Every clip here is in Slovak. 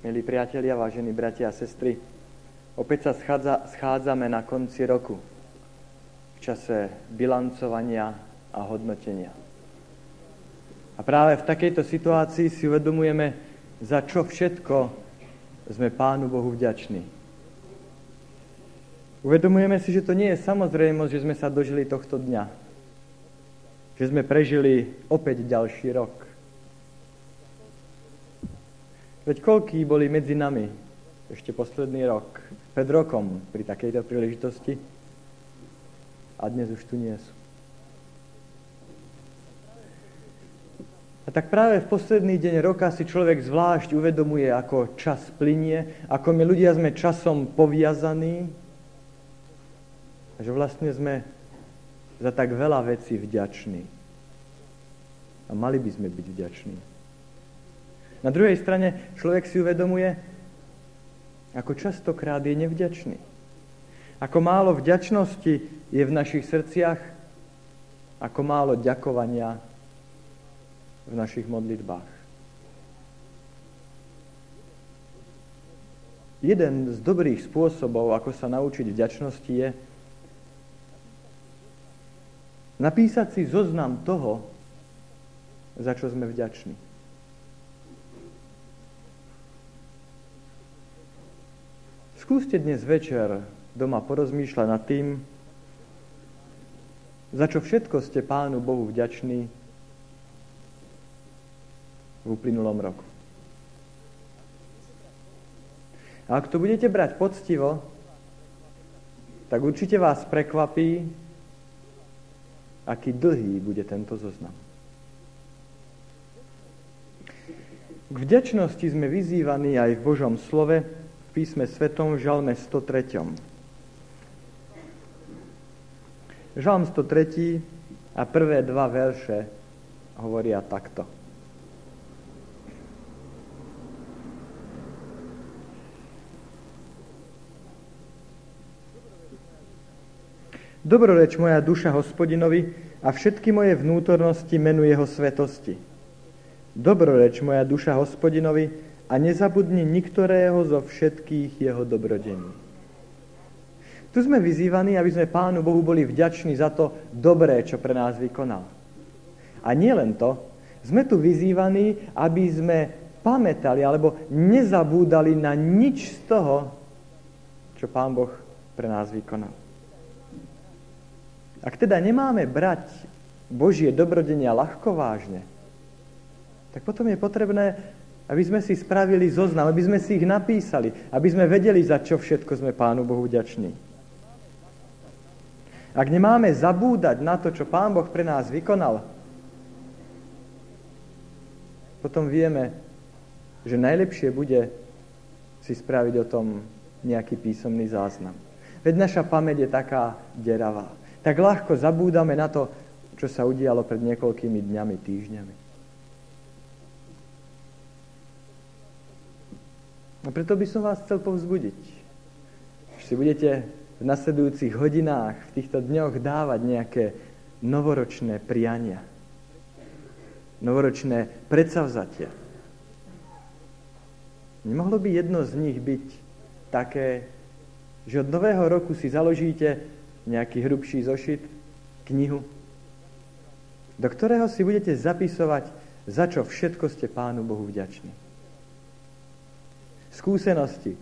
Milí priatelia, vážení bratia a sestry, opäť sa schádza, schádzame na konci roku, v čase bilancovania a hodnotenia. A práve v takejto situácii si uvedomujeme, za čo všetko sme Pánu Bohu vďační. Uvedomujeme si, že to nie je samozrejmosť, že sme sa dožili tohto dňa. Že sme prežili opäť ďalší rok Veď koľký boli medzi nami ešte posledný rok, pred rokom pri takejto príležitosti a dnes už tu nie sú. A tak práve v posledný deň roka si človek zvlášť uvedomuje, ako čas plinie, ako my ľudia sme časom poviazaní a že vlastne sme za tak veľa vecí vďační. A mali by sme byť vďační. Na druhej strane človek si uvedomuje, ako častokrát je nevďačný. Ako málo vďačnosti je v našich srdciach, ako málo ďakovania v našich modlitbách. Jeden z dobrých spôsobov, ako sa naučiť vďačnosti, je napísať si zoznam toho, za čo sme vďační. Skúste dnes večer doma porozmýšľať nad tým, za čo všetko ste Pánu Bohu vďační v uplynulom roku. A ak to budete brať poctivo, tak určite vás prekvapí, aký dlhý bude tento zoznam. K vďačnosti sme vyzývaní aj v Božom slove, písme svetom v Žalme 103. Žalm 103 a prvé dva verše hovoria takto. Dobroreč moja duša hospodinovi a všetky moje vnútornosti menu jeho svetosti. Dobroreč moja duša hospodinovi a nezabudni niktorého zo všetkých jeho dobrodení. Tu sme vyzývaní, aby sme Pánu Bohu boli vďační za to dobré, čo pre nás vykonal. A nie len to, sme tu vyzývaní, aby sme pamätali alebo nezabúdali na nič z toho, čo Pán Boh pre nás vykonal. Ak teda nemáme brať Božie dobrodenia ľahko vážne, tak potom je potrebné aby sme si spravili zoznam, aby sme si ich napísali, aby sme vedeli, za čo všetko sme Pánu Bohu vďační. Ak nemáme zabúdať na to, čo Pán Boh pre nás vykonal, potom vieme, že najlepšie bude si spraviť o tom nejaký písomný záznam. Veď naša pamäť je taká deravá. Tak ľahko zabúdame na to, čo sa udialo pred niekoľkými dňami, týždňami. A preto by som vás chcel povzbudiť. Že si budete v nasledujúcich hodinách, v týchto dňoch dávať nejaké novoročné priania. Novoročné predsavzatia. Nemohlo by jedno z nich byť také, že od nového roku si založíte nejaký hrubší zošit, knihu, do ktorého si budete zapisovať, za čo všetko ste Pánu Bohu vďační skúsenosti,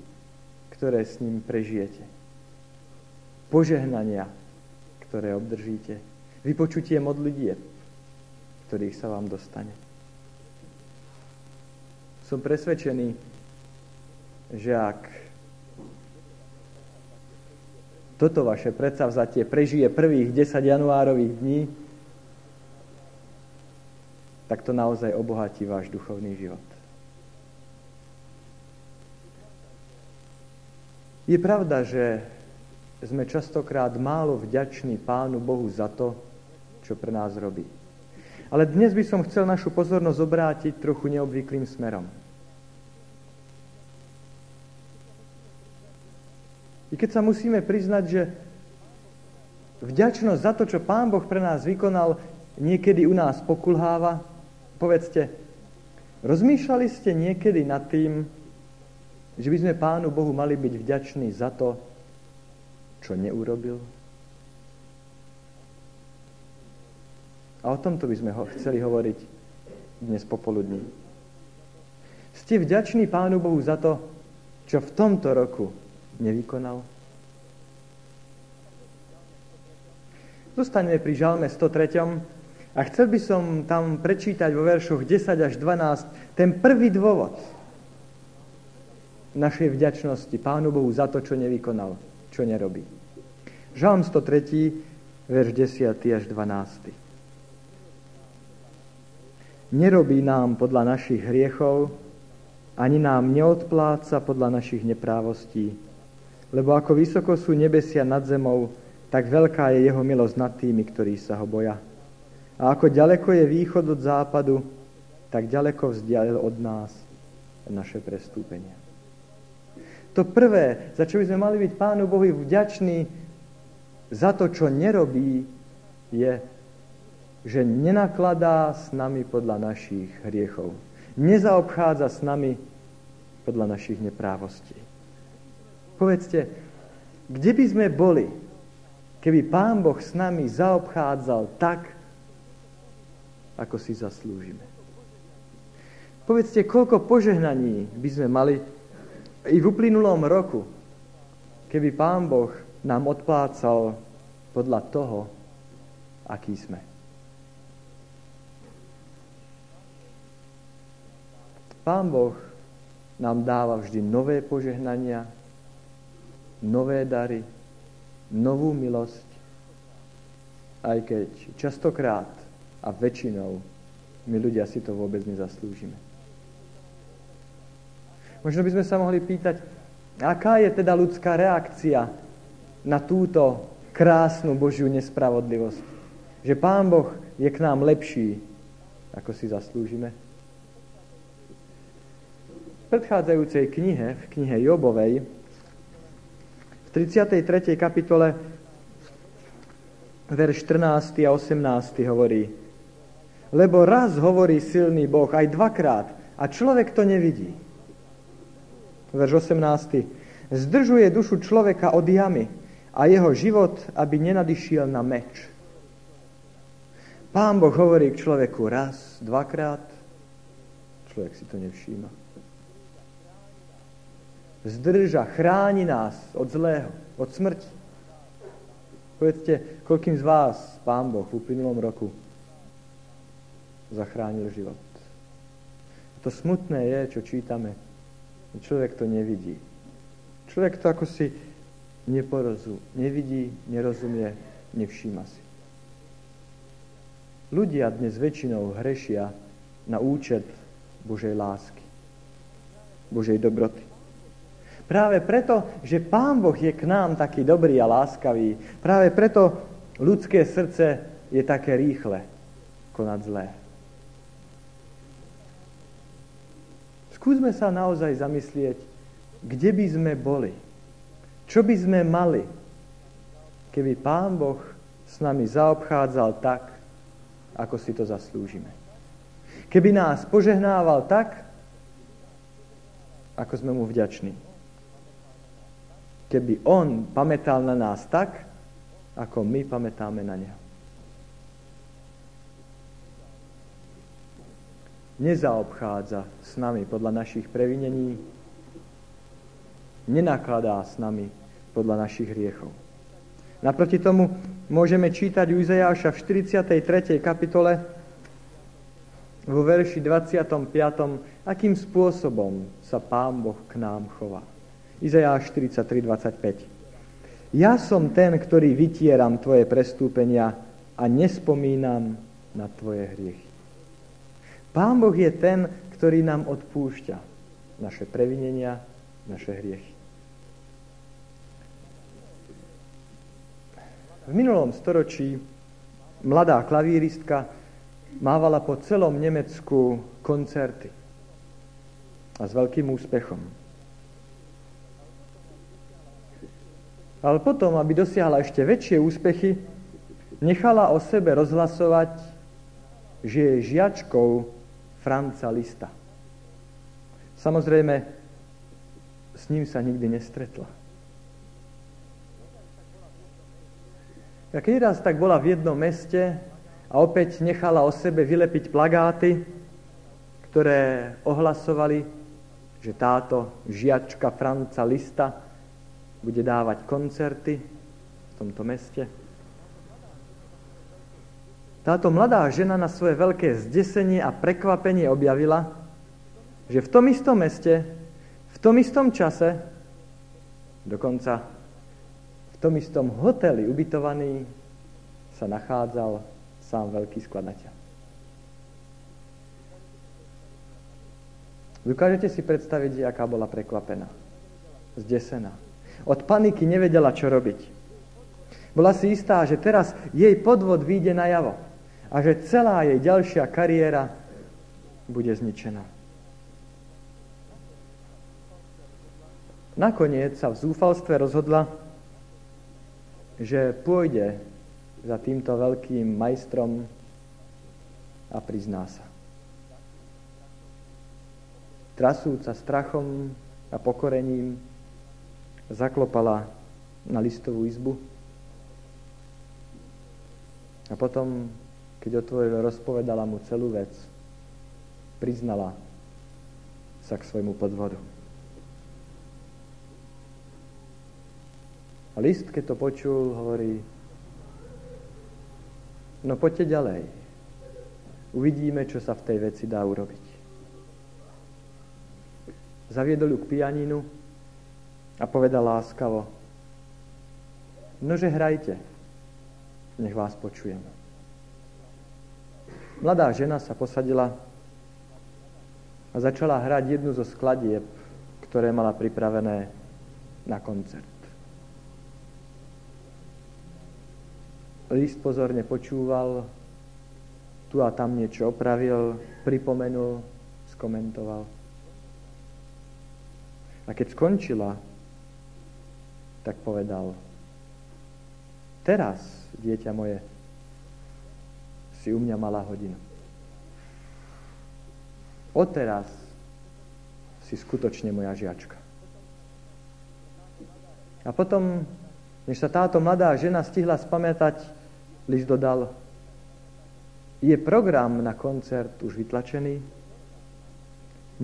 ktoré s ním prežijete. Požehnania, ktoré obdržíte. Vypočutie modlitieb, ktorých sa vám dostane. Som presvedčený, že ak toto vaše predsavzatie prežije prvých 10 januárových dní, tak to naozaj obohatí váš duchovný život. Je pravda, že sme častokrát málo vďační Pánu Bohu za to, čo pre nás robí. Ale dnes by som chcel našu pozornosť obrátiť trochu neobvyklým smerom. I keď sa musíme priznať, že vďačnosť za to, čo Pán Boh pre nás vykonal, niekedy u nás pokulháva, povedzte, rozmýšľali ste niekedy nad tým, Že by sme Pánu Bohu mali byť vďační za to, čo neurobil. A o tomto by sme ho chceli hovoriť dnes popoludní. Ste vďační Pánu Bohu za to, čo v tomto roku nevykonal? Zostaneme pri žalme 103. A chcel by som tam prečítať vo veršoch 10 až 12 ten prvý dôvod našej vďačnosti Pánu Bohu za to, čo nevykonal, čo nerobí. Žalm 103, verš 10 až 12. Nerobí nám podľa našich hriechov, ani nám neodpláca podľa našich neprávostí, lebo ako vysoko sú nebesia nad zemou, tak veľká je jeho milosť nad tými, ktorí sa ho boja. A ako ďaleko je východ od západu, tak ďaleko vzdialil od nás naše prestúpenia. To prvé, za čo by sme mali byť Pánu Bohu vďační za to, čo nerobí, je, že nenakladá s nami podľa našich hriechov. Nezaobchádza s nami podľa našich neprávostí. Povedzte, kde by sme boli, keby Pán Boh s nami zaobchádzal tak, ako si zaslúžime. Povedzte, koľko požehnaní by sme mali i v uplynulom roku, keby Pán Boh nám odplácal podľa toho, aký sme. Pán Boh nám dáva vždy nové požehnania, nové dary, novú milosť, aj keď častokrát a väčšinou my ľudia si to vôbec nezaslúžime. Možno by sme sa mohli pýtať, aká je teda ľudská reakcia na túto krásnu Božiu nespravodlivosť. Že Pán Boh je k nám lepší, ako si zaslúžime. V predchádzajúcej knihe, v knihe Jobovej, v 33. kapitole, verš 14. a 18. hovorí, lebo raz hovorí silný Boh, aj dvakrát, a človek to nevidí. Verš 18. Zdržuje dušu človeka od jamy a jeho život, aby nenadišiel na meč. Pán Boh hovorí k človeku raz, dvakrát, človek si to nevšíma zdrža, chráni nás od zlého, od smrti. Povedzte, koľkým z vás Pán Boh v uplynulom roku zachránil život. To smutné je, čo čítame. Človek to nevidí. Človek to ako si neporozú, nevidí, nerozumie, nevšíma si. Ľudia dnes väčšinou hrešia na účet Božej lásky, Božej dobroty. Práve preto, že Pán Boh je k nám taký dobrý a láskavý, práve preto ľudské srdce je také rýchle konať zlé. Skúsme sa naozaj zamyslieť, kde by sme boli, čo by sme mali, keby Pán Boh s nami zaobchádzal tak, ako si to zaslúžime. Keby nás požehnával tak, ako sme mu vďační keby on pamätal na nás tak, ako my pamätáme na neho. Nezaobchádza s nami podľa našich previnení, nenakladá s nami podľa našich hriechov. Naproti tomu môžeme čítať u Izajáša v 43. kapitole vo verši 25. akým spôsobom sa Pán Boh k nám chová. Izajáš 43, 25. Ja som ten, ktorý vytieram tvoje prestúpenia a nespomínam na tvoje hriechy. Pán Boh je ten, ktorý nám odpúšťa naše previnenia, naše hriechy. V minulom storočí mladá klavíristka mávala po celom Nemecku koncerty a s veľkým úspechom. Ale potom, aby dosiahla ešte väčšie úspechy, nechala o sebe rozhlasovať, že je žiačkou Franca Lista. Samozrejme, s ním sa nikdy nestretla. Ja keď raz tak bola v jednom meste a opäť nechala o sebe vylepiť plagáty, ktoré ohlasovali, že táto žiačka Franca Lista bude dávať koncerty v tomto meste. Táto mladá žena na svoje veľké zdesenie a prekvapenie objavila, že v tom istom meste, v tom istom čase, dokonca v tom istom hoteli ubytovaný, sa nachádzal sám veľký skladateľ. Dokážete si predstaviť, aká bola prekvapená, zdesená. Od paniky nevedela, čo robiť. Bola si istá, že teraz jej podvod vyjde najavo a že celá jej ďalšia kariéra bude zničená. Nakoniec sa v zúfalstve rozhodla, že pôjde za týmto veľkým majstrom a prizná sa. Trasúca strachom a pokorením zaklopala na listovú izbu a potom keď otvoril, rozpovedala mu celú vec. Priznala sa k svojmu podvodu. A list, keď to počul, hovorí, no poďte ďalej. Uvidíme, čo sa v tej veci dá urobiť. Zaviedol ju k pianínu a povedal láskavo, nože hrajte, nech vás počujem. Mladá žena sa posadila a začala hrať jednu zo skladieb, ktoré mala pripravené na koncert. List pozorne počúval, tu a tam niečo opravil, pripomenul, skomentoval. A keď skončila, tak povedal, teraz, dieťa moje, si u mňa malá hodina. Odteraz si skutočne moja žiačka. A potom, než sa táto mladá žena stihla spamätať, list dodal, je program na koncert už vytlačený?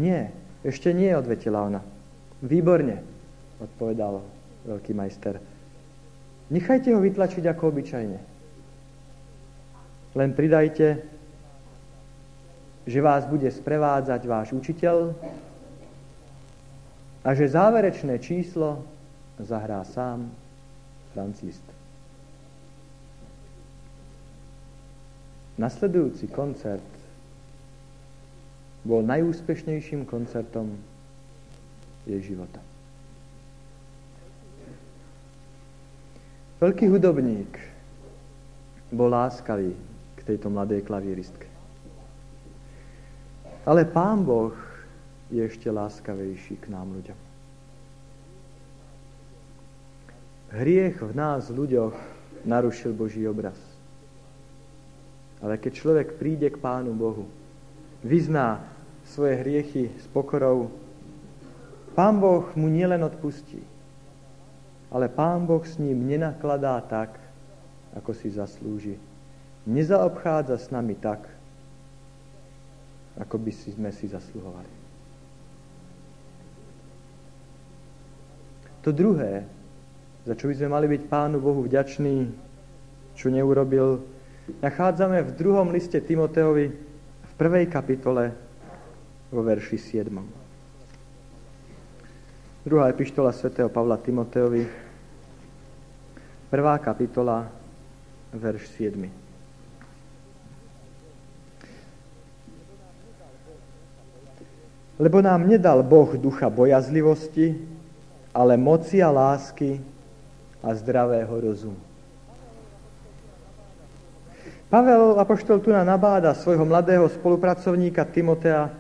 Nie, ešte nie, odvetila ona. Výborne, odpovedal veľký majster. Nechajte ho vytlačiť ako obyčajne. Len pridajte, že vás bude sprevádzať váš učiteľ a že záverečné číslo zahrá sám Franz Liszt. Nasledujúci koncert bol najúspešnejším koncertom jej života. Veľký hudobník bol láskavý tejto mladej klavíristke. Ale Pán Boh je ešte láskavejší k nám ľuďom. Hriech v nás, ľuďoch, narušil Boží obraz. Ale keď človek príde k Pánu Bohu, vyzná svoje hriechy s pokorou, Pán Boh mu nielen odpustí, ale Pán Boh s ním nenakladá tak, ako si zaslúži nezaobchádza s nami tak, ako by si sme si zasluhovali. To druhé, za čo by sme mali byť Pánu Bohu vďační, čo neurobil, nachádzame v druhom liste Timoteovi v prvej kapitole vo verši 7. Druhá epištola svätého Pavla Timoteovi, prvá kapitola, verš 7. Lebo nám nedal Boh ducha bojazlivosti, ale moci a lásky a zdravého rozumu. Pavel Apoštol tu nabáda svojho mladého spolupracovníka Timotea,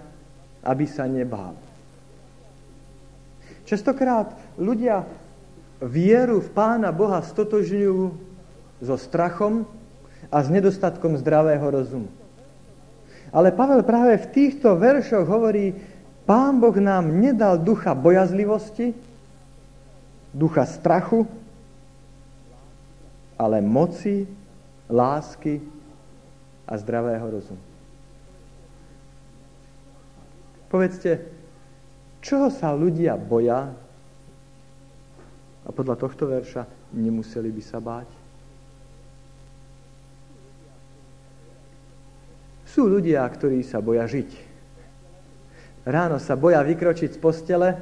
aby sa nebál. Častokrát ľudia vieru v Pána Boha stotožňujú so strachom a s nedostatkom zdravého rozumu. Ale Pavel práve v týchto veršoch hovorí, Pán Boh nám nedal ducha bojazlivosti, ducha strachu, ale moci, lásky a zdravého rozumu. Povedzte, čoho sa ľudia boja a podľa tohto verša nemuseli by sa báť? Sú ľudia, ktorí sa boja žiť. Ráno sa boja vykročiť z postele,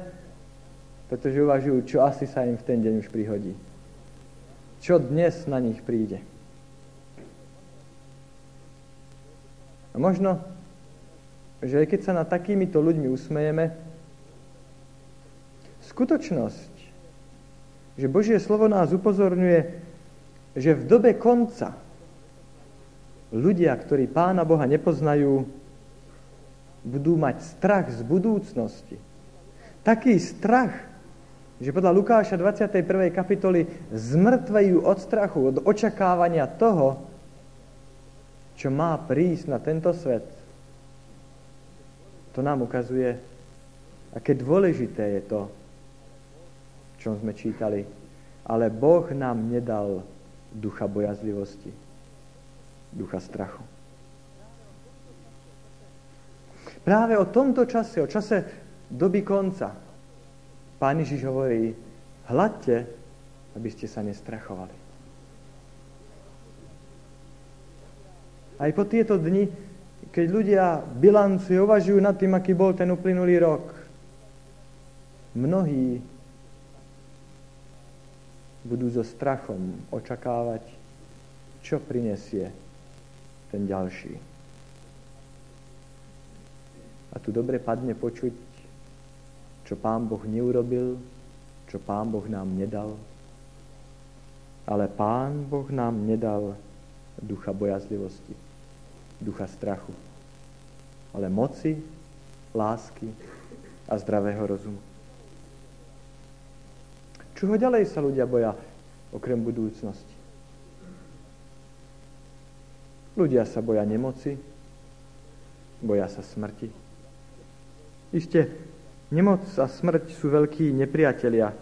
pretože uvažujú, čo asi sa im v ten deň už prihodí. Čo dnes na nich príde. A možno, že keď sa na takýmito ľuďmi usmejeme, skutočnosť, že Božie slovo nás upozorňuje, že v dobe konca ľudia, ktorí Pána Boha nepoznajú, budú mať strach z budúcnosti. Taký strach, že podľa Lukáša 21. kapitoly zmrtvejú od strachu, od očakávania toho, čo má prísť na tento svet. To nám ukazuje, aké dôležité je to, čo sme čítali. Ale Boh nám nedal ducha bojazlivosti, ducha strachu. Práve o tomto čase, o čase doby konca, Pán Ježiš hovorí, hľadte, aby ste sa nestrachovali. Aj po tieto dni, keď ľudia bilancujú, uvažujú nad tým, aký bol ten uplynulý rok, mnohí budú so strachom očakávať, čo prinesie ten ďalší. A tu dobre padne počuť čo Pán Boh neurobil, čo Pán Boh nám nedal. Ale Pán Boh nám nedal ducha bojazlivosti, ducha strachu, ale moci, lásky a zdravého rozumu. Čoho ďalej sa ľudia boja okrem budúcnosti? Ľudia sa boja nemoci, boja sa smrti. Isté, Nemoc a smrť sú veľkí nepriatelia,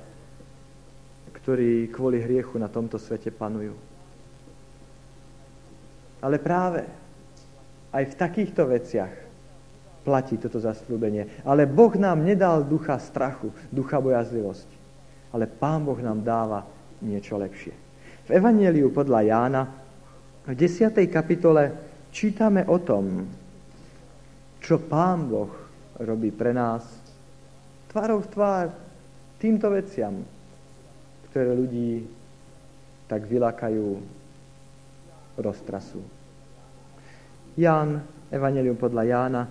ktorí kvôli hriechu na tomto svete panujú. Ale práve aj v takýchto veciach platí toto zaslúbenie. Ale Boh nám nedal ducha strachu, ducha bojazlivosti. Ale Pán Boh nám dáva niečo lepšie. V Evangeliu podľa Jána v 10. kapitole čítame o tom, čo Pán Boh robí pre nás tvárou v tvár týmto veciam, ktoré ľudí tak vylakajú, roztrasu. Ján, Evangelium podľa Jána,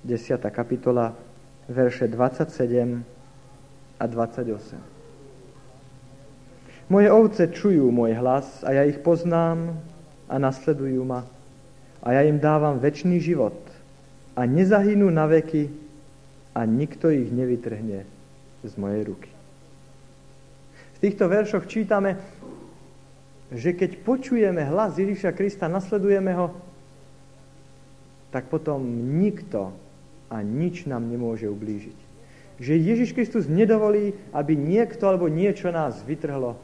10. kapitola, verše 27 a 28. Moje ovce čujú môj hlas a ja ich poznám a nasledujú ma. A ja im dávam väčší život a nezahynú na veky, a nikto ich nevytrhne z mojej ruky. V týchto veršoch čítame, že keď počujeme hlas Ježíša Krista, nasledujeme ho, tak potom nikto a nič nám nemôže ublížiť. Že Ježiš Kristus nedovolí, aby niekto alebo niečo nás vytrhlo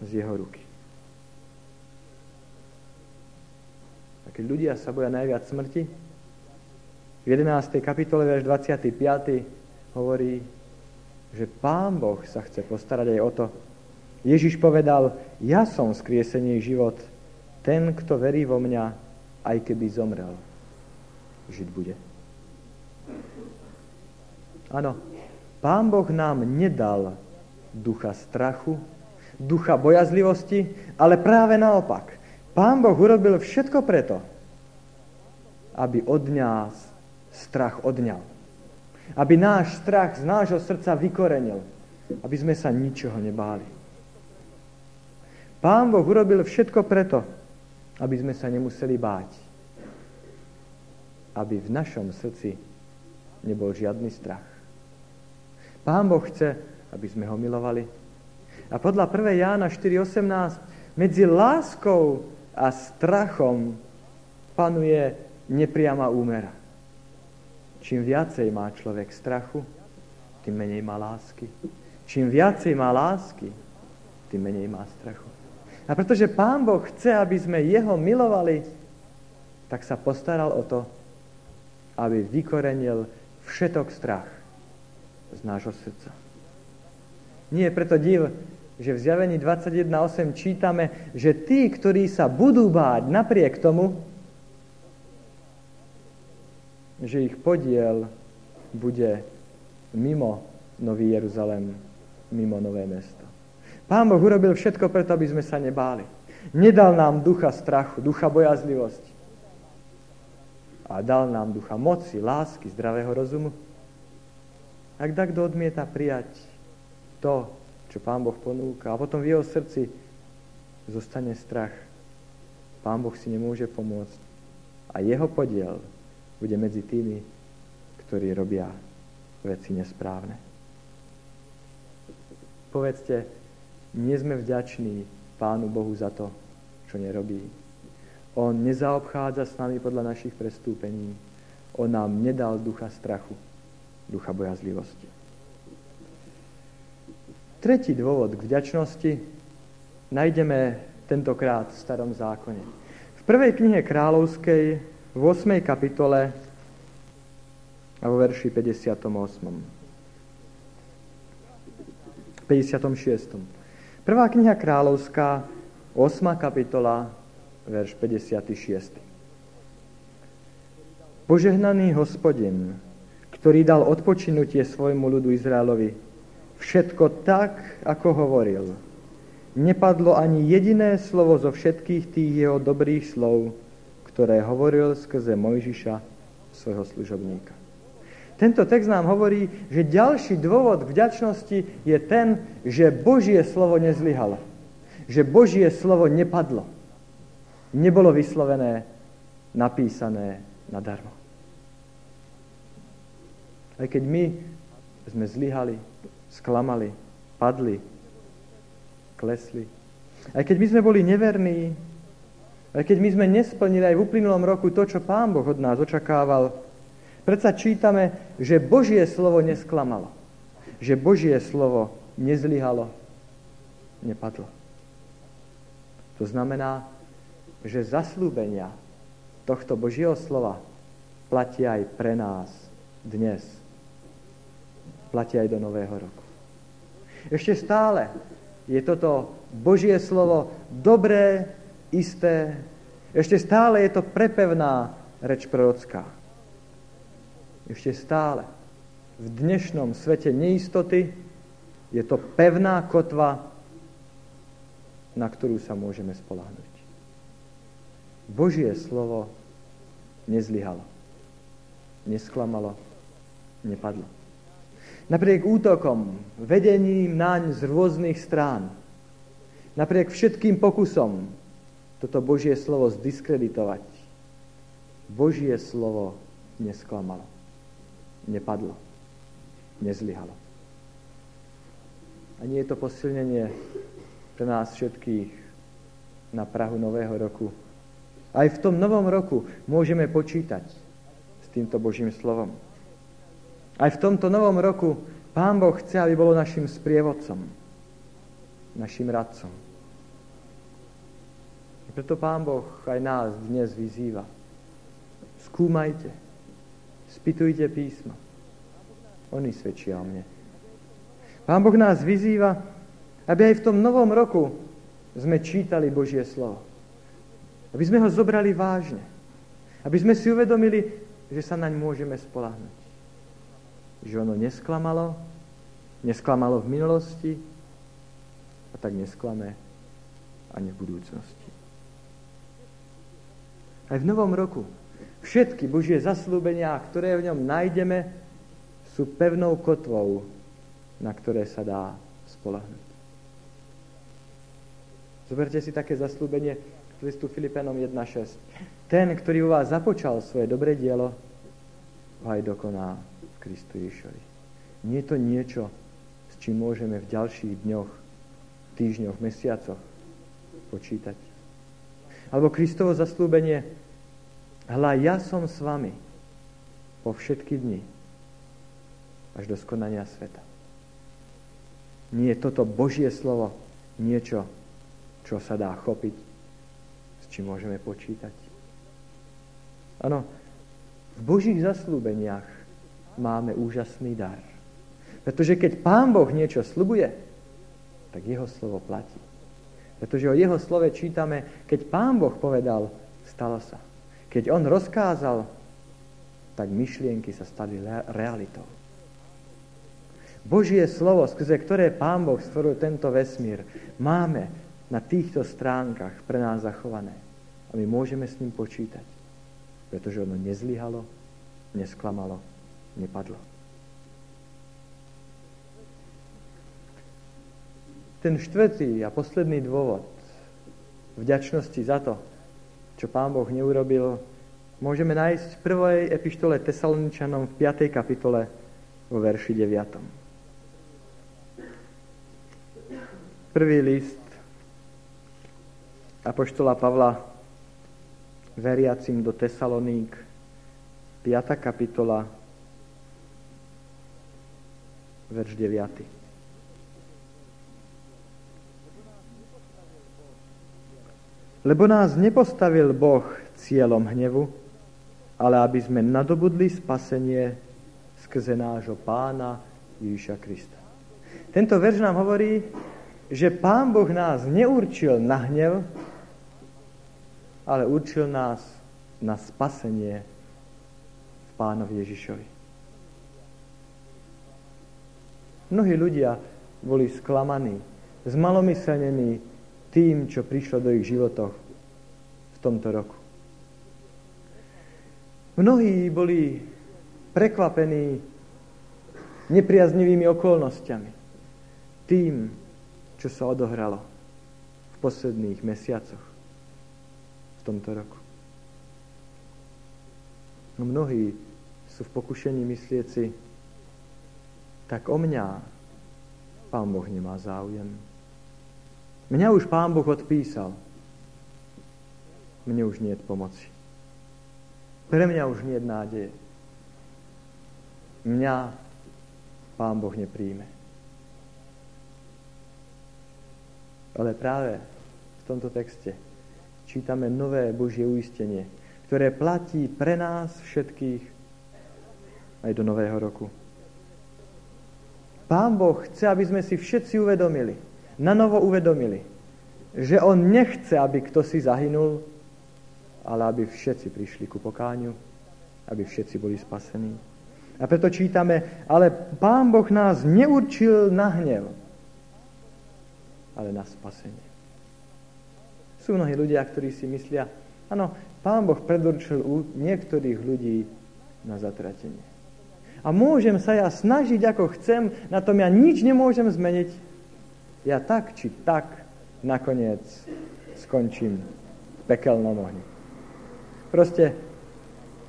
z jeho ruky. A keď ľudia sa boja najviac smrti, v 11. kapitole, verš 25. hovorí, že Pán Boh sa chce postarať aj o to. Ježiš povedal, ja som skriesenie život, ten, kto verí vo mňa, aj keby zomrel, žiť bude. Áno, Pán Boh nám nedal ducha strachu, ducha bojazlivosti, ale práve naopak. Pán Boh urobil všetko preto, aby od nás strach odňal. Aby náš strach z nášho srdca vykorenil. Aby sme sa ničoho nebáli. Pán Boh urobil všetko preto, aby sme sa nemuseli báť. Aby v našom srdci nebol žiadny strach. Pán Boh chce, aby sme ho milovali. A podľa 1. Jána 4.18 medzi láskou a strachom panuje nepriama úmera. Čím viacej má človek strachu, tým menej má lásky. Čím viacej má lásky, tým menej má strachu. A pretože Pán Boh chce, aby sme Jeho milovali, tak sa postaral o to, aby vykorenil všetok strach z nášho srdca. Nie je preto div, že v zjavení 21.8 čítame, že tí, ktorí sa budú báť napriek tomu, že ich podiel bude mimo Nový Jeruzalém, mimo Nové mesto. Pán Boh urobil všetko preto, aby sme sa nebáli. Nedal nám ducha strachu, ducha bojazlivosti. A dal nám ducha moci, lásky, zdravého rozumu. Ak tak kto odmieta prijať to, čo Pán Boh ponúka, a potom v jeho srdci zostane strach, Pán Boh si nemôže pomôcť. A jeho podiel bude medzi tými, ktorí robia veci nesprávne. Povedzte, nie sme vďační Pánu Bohu za to, čo nerobí. On nezaobchádza s nami podľa našich prestúpení. On nám nedal ducha strachu, ducha bojazlivosti. Tretí dôvod k vďačnosti nájdeme tentokrát v starom zákone. V prvej knihe kráľovskej v 8. kapitole a vo verši 58. 56. Prvá kniha kráľovská, 8. kapitola, verš 56. Požehnaný hospodin, ktorý dal odpočinutie svojmu ľudu Izraelovi, všetko tak, ako hovoril. Nepadlo ani jediné slovo zo všetkých tých jeho dobrých slov, ktoré hovoril skrze Mojžiša, svojho služobníka. Tento text nám hovorí, že ďalší dôvod k vďačnosti je ten, že Božie slovo nezlyhalo. Že Božie slovo nepadlo. Nebolo vyslovené, napísané nadarmo. Aj keď my sme zlyhali, sklamali, padli, klesli. Aj keď my sme boli neverní, aj keď my sme nesplnili aj v uplynulom roku to, čo Pán Boh od nás očakával, Predsa čítame, že Božie slovo nesklamalo. Že Božie slovo nezlyhalo, nepadlo. To znamená, že zaslúbenia tohto Božieho slova platia aj pre nás dnes. Platia aj do nového roku. Ešte stále je toto Božie slovo dobré, isté. Ešte stále je to prepevná reč prorocká ešte stále v dnešnom svete neistoty je to pevná kotva, na ktorú sa môžeme spolahnuť. Božie slovo nezlyhalo, nesklamalo, nepadlo. Napriek útokom, vedením naň z rôznych strán, napriek všetkým pokusom toto Božie slovo zdiskreditovať, Božie slovo nesklamalo nepadlo, nezlyhalo. A nie je to posilnenie pre nás všetkých na Prahu Nového roku. Aj v tom novom roku môžeme počítať s týmto Božím slovom. Aj v tomto novom roku Pán Boh chce, aby bolo našim sprievodcom, našim radcom. Preto Pán Boh aj nás dnes vyzýva. Skúmajte, Spýtujte písma. Oni svedčia o mne. Pán Boh nás vyzýva, aby aj v tom novom roku sme čítali Božie slovo. Aby sme ho zobrali vážne. Aby sme si uvedomili, že sa naň môžeme spolahnuť. Že ono nesklamalo, nesklamalo v minulosti a tak nesklame ani v budúcnosti. Aj v novom roku Všetky Božie zaslúbenia, ktoré v ňom nájdeme, sú pevnou kotvou, na ktoré sa dá spolahnuť. Zoberte si také zaslúbenie v listu Filipenom 1.6. Ten, ktorý u vás započal svoje dobré dielo, ho aj dokoná v Kristu Ježovi. Nie je to niečo, s čím môžeme v ďalších dňoch, týždňoch, mesiacoch počítať. Alebo Kristovo zaslúbenie, Hľa, ja som s vami po všetky dni až do skonania sveta. Nie je toto Božie slovo niečo, čo sa dá chopiť, s čím môžeme počítať. Áno, v Božích zaslúbeniach máme úžasný dar. Pretože keď Pán Boh niečo slubuje, tak jeho slovo platí. Pretože o jeho slove čítame, keď Pán Boh povedal, stalo sa. Keď on rozkázal, tak myšlienky sa stali realitou. Božie slovo, skrze ktoré Pán Boh stvoril tento vesmír, máme na týchto stránkach pre nás zachované. A my môžeme s ním počítať, pretože ono nezlyhalo, nesklamalo, nepadlo. Ten štvrtý a posledný dôvod vďačnosti za to, čo Pán Boh neurobil, môžeme nájsť v prvej epištole Tesaloničanom v 5. kapitole vo verši 9. Prvý list Apoštola Pavla veriacim do Tesaloník, 5. kapitola, verš 9. Lebo nás nepostavil Boh cieľom hnevu, ale aby sme nadobudli spasenie skrze nášho pána Ježiša Krista. Tento verš nám hovorí, že Pán Boh nás neurčil na hnev, ale určil nás na spasenie v Pánovi Ježišovi. Mnohí ľudia boli sklamaní, zmalomyselnení tým, čo prišlo do ich životov v tomto roku. Mnohí boli prekvapení nepriaznivými okolnostiami. Tým, čo sa odohralo v posledných mesiacoch v tomto roku. No mnohí sú v pokušení myslieť si, tak o mňa Pán Boh nemá záujem. Mňa už Pán Boh odpísal. Mne už nie je pomoci. Pre mňa už nie je nádeje. Mňa Pán Boh nepríjme. Ale práve v tomto texte čítame nové Božie uistenie, ktoré platí pre nás všetkých aj do nového roku. Pán Boh chce, aby sme si všetci uvedomili, na novo uvedomili, že On nechce, aby kto si zahynul, ale aby všetci prišli ku pokáňu, aby všetci boli spasení. A preto čítame, ale Pán Boh nás neurčil na hnev, ale na spasenie. Sú mnohí ľudia, ktorí si myslia, áno, Pán Boh predurčil u niektorých ľudí na zatratenie. A môžem sa ja snažiť, ako chcem, na tom ja nič nemôžem zmeniť. Ja tak či tak nakoniec skončím v pekelnom ohni. Proste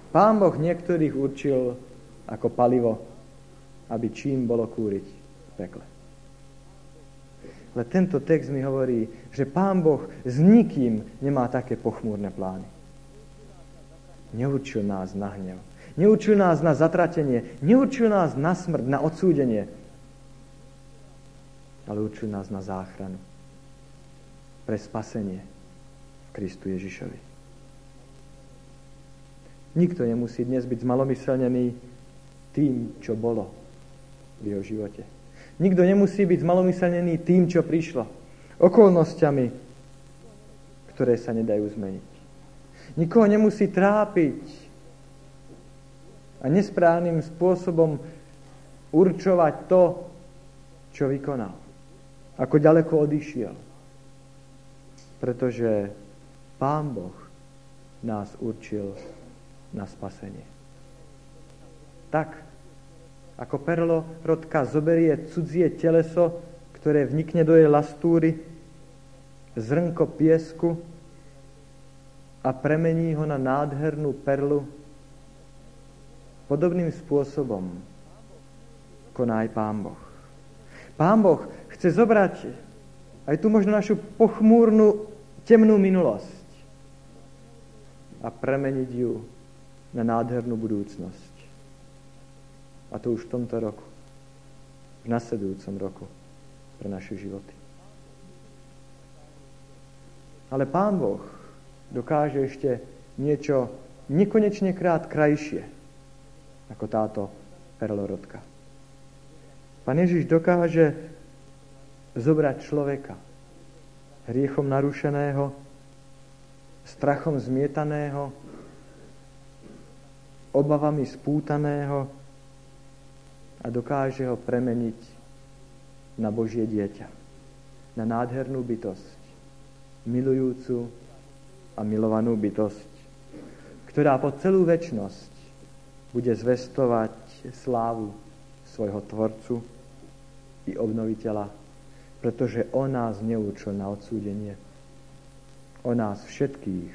Pán Boh niektorých určil ako palivo, aby čím bolo kúriť v pekle. Ale tento text mi hovorí, že Pán Boh s nikým nemá také pochmúrne plány. Neučil nás na hnev. Neučil nás na zatratenie. Neučil nás na smrť, na odsúdenie. Ale učil nás na záchranu. Pre spasenie v Kristu Ježišovi. Nikto nemusí dnes byť zmalomyselnený tým, čo bolo v jeho živote. Nikto nemusí byť zmalomyselnený tým, čo prišlo. Okolnosťami, ktoré sa nedajú zmeniť. Nikoho nemusí trápiť a nesprávnym spôsobom určovať to, čo vykonal. Ako ďaleko odišiel. Pretože Pán Boh nás určil na spasenie. Tak, ako perlo rodka zoberie cudzie teleso, ktoré vnikne do jej lastúry, zrnko piesku a premení ho na nádhernú perlu, podobným spôsobom koná aj Pán Boh. Pán Boh chce zobrať aj tu možno našu pochmúrnu, temnú minulosť a premeniť ju na nádhernú budúcnosť A to už v tomto roku. V nasledujúcom roku pre naše životy. Ale Pán Boh dokáže ešte niečo nekonečne krát krajšie ako táto perlorodka. Pán Ježiš dokáže zobrať človeka hriechom narušeného, strachom zmietaného, obavami spútaného a dokáže ho premeniť na Božie dieťa, na nádhernú bytosť, milujúcu a milovanú bytosť, ktorá po celú väčnosť bude zvestovať slávu svojho Tvorcu i obnoviteľa, pretože On nás neurčil na odsúdenie. On nás všetkých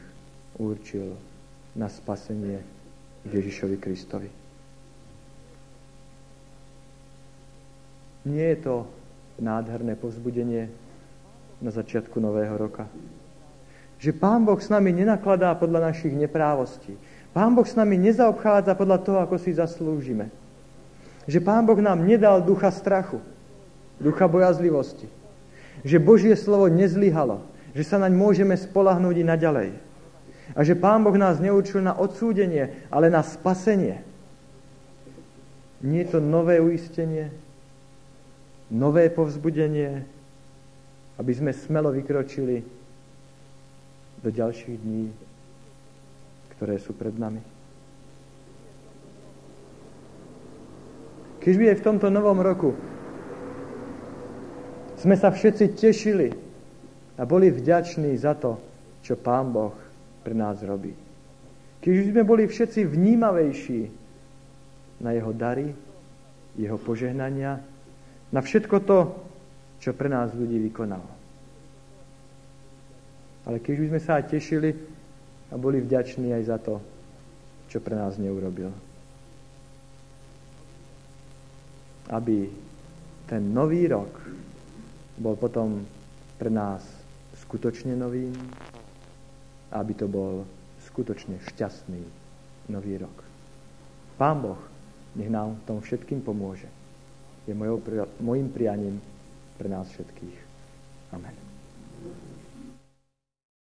určil na spasenie Ježišovi Kristovi. Nie je to nádherné povzbudenie na začiatku nového roka. Že Pán Boh s nami nenakladá podľa našich neprávostí. Pán Boh s nami nezaobchádza podľa toho, ako si zaslúžime. Že Pán Boh nám nedal ducha strachu, ducha bojazlivosti. Že Božie slovo nezlyhalo, že sa naň môžeme spolahnúť i naďalej. A že Pán Boh nás neučil na odsúdenie, ale na spasenie. Nie je to nové uistenie, nové povzbudenie, aby sme smelo vykročili do ďalších dní, ktoré sú pred nami. Keď by v tomto novom roku sme sa všetci tešili a boli vďační za to, čo Pán Boh pre nás robí. Keď už sme boli všetci vnímavejší na Jeho dary, Jeho požehnania, na všetko to, čo pre nás ľudí vykonal. Ale keď už sme sa aj tešili a boli vďační aj za to, čo pre nás neurobil. Aby ten nový rok bol potom pre nás skutočne novým, aby to bol skutočne šťastný nový rok. Pán Boh nech nám tom všetkým pomôže. Je mojou, mojim prianím pre nás všetkých. Amen.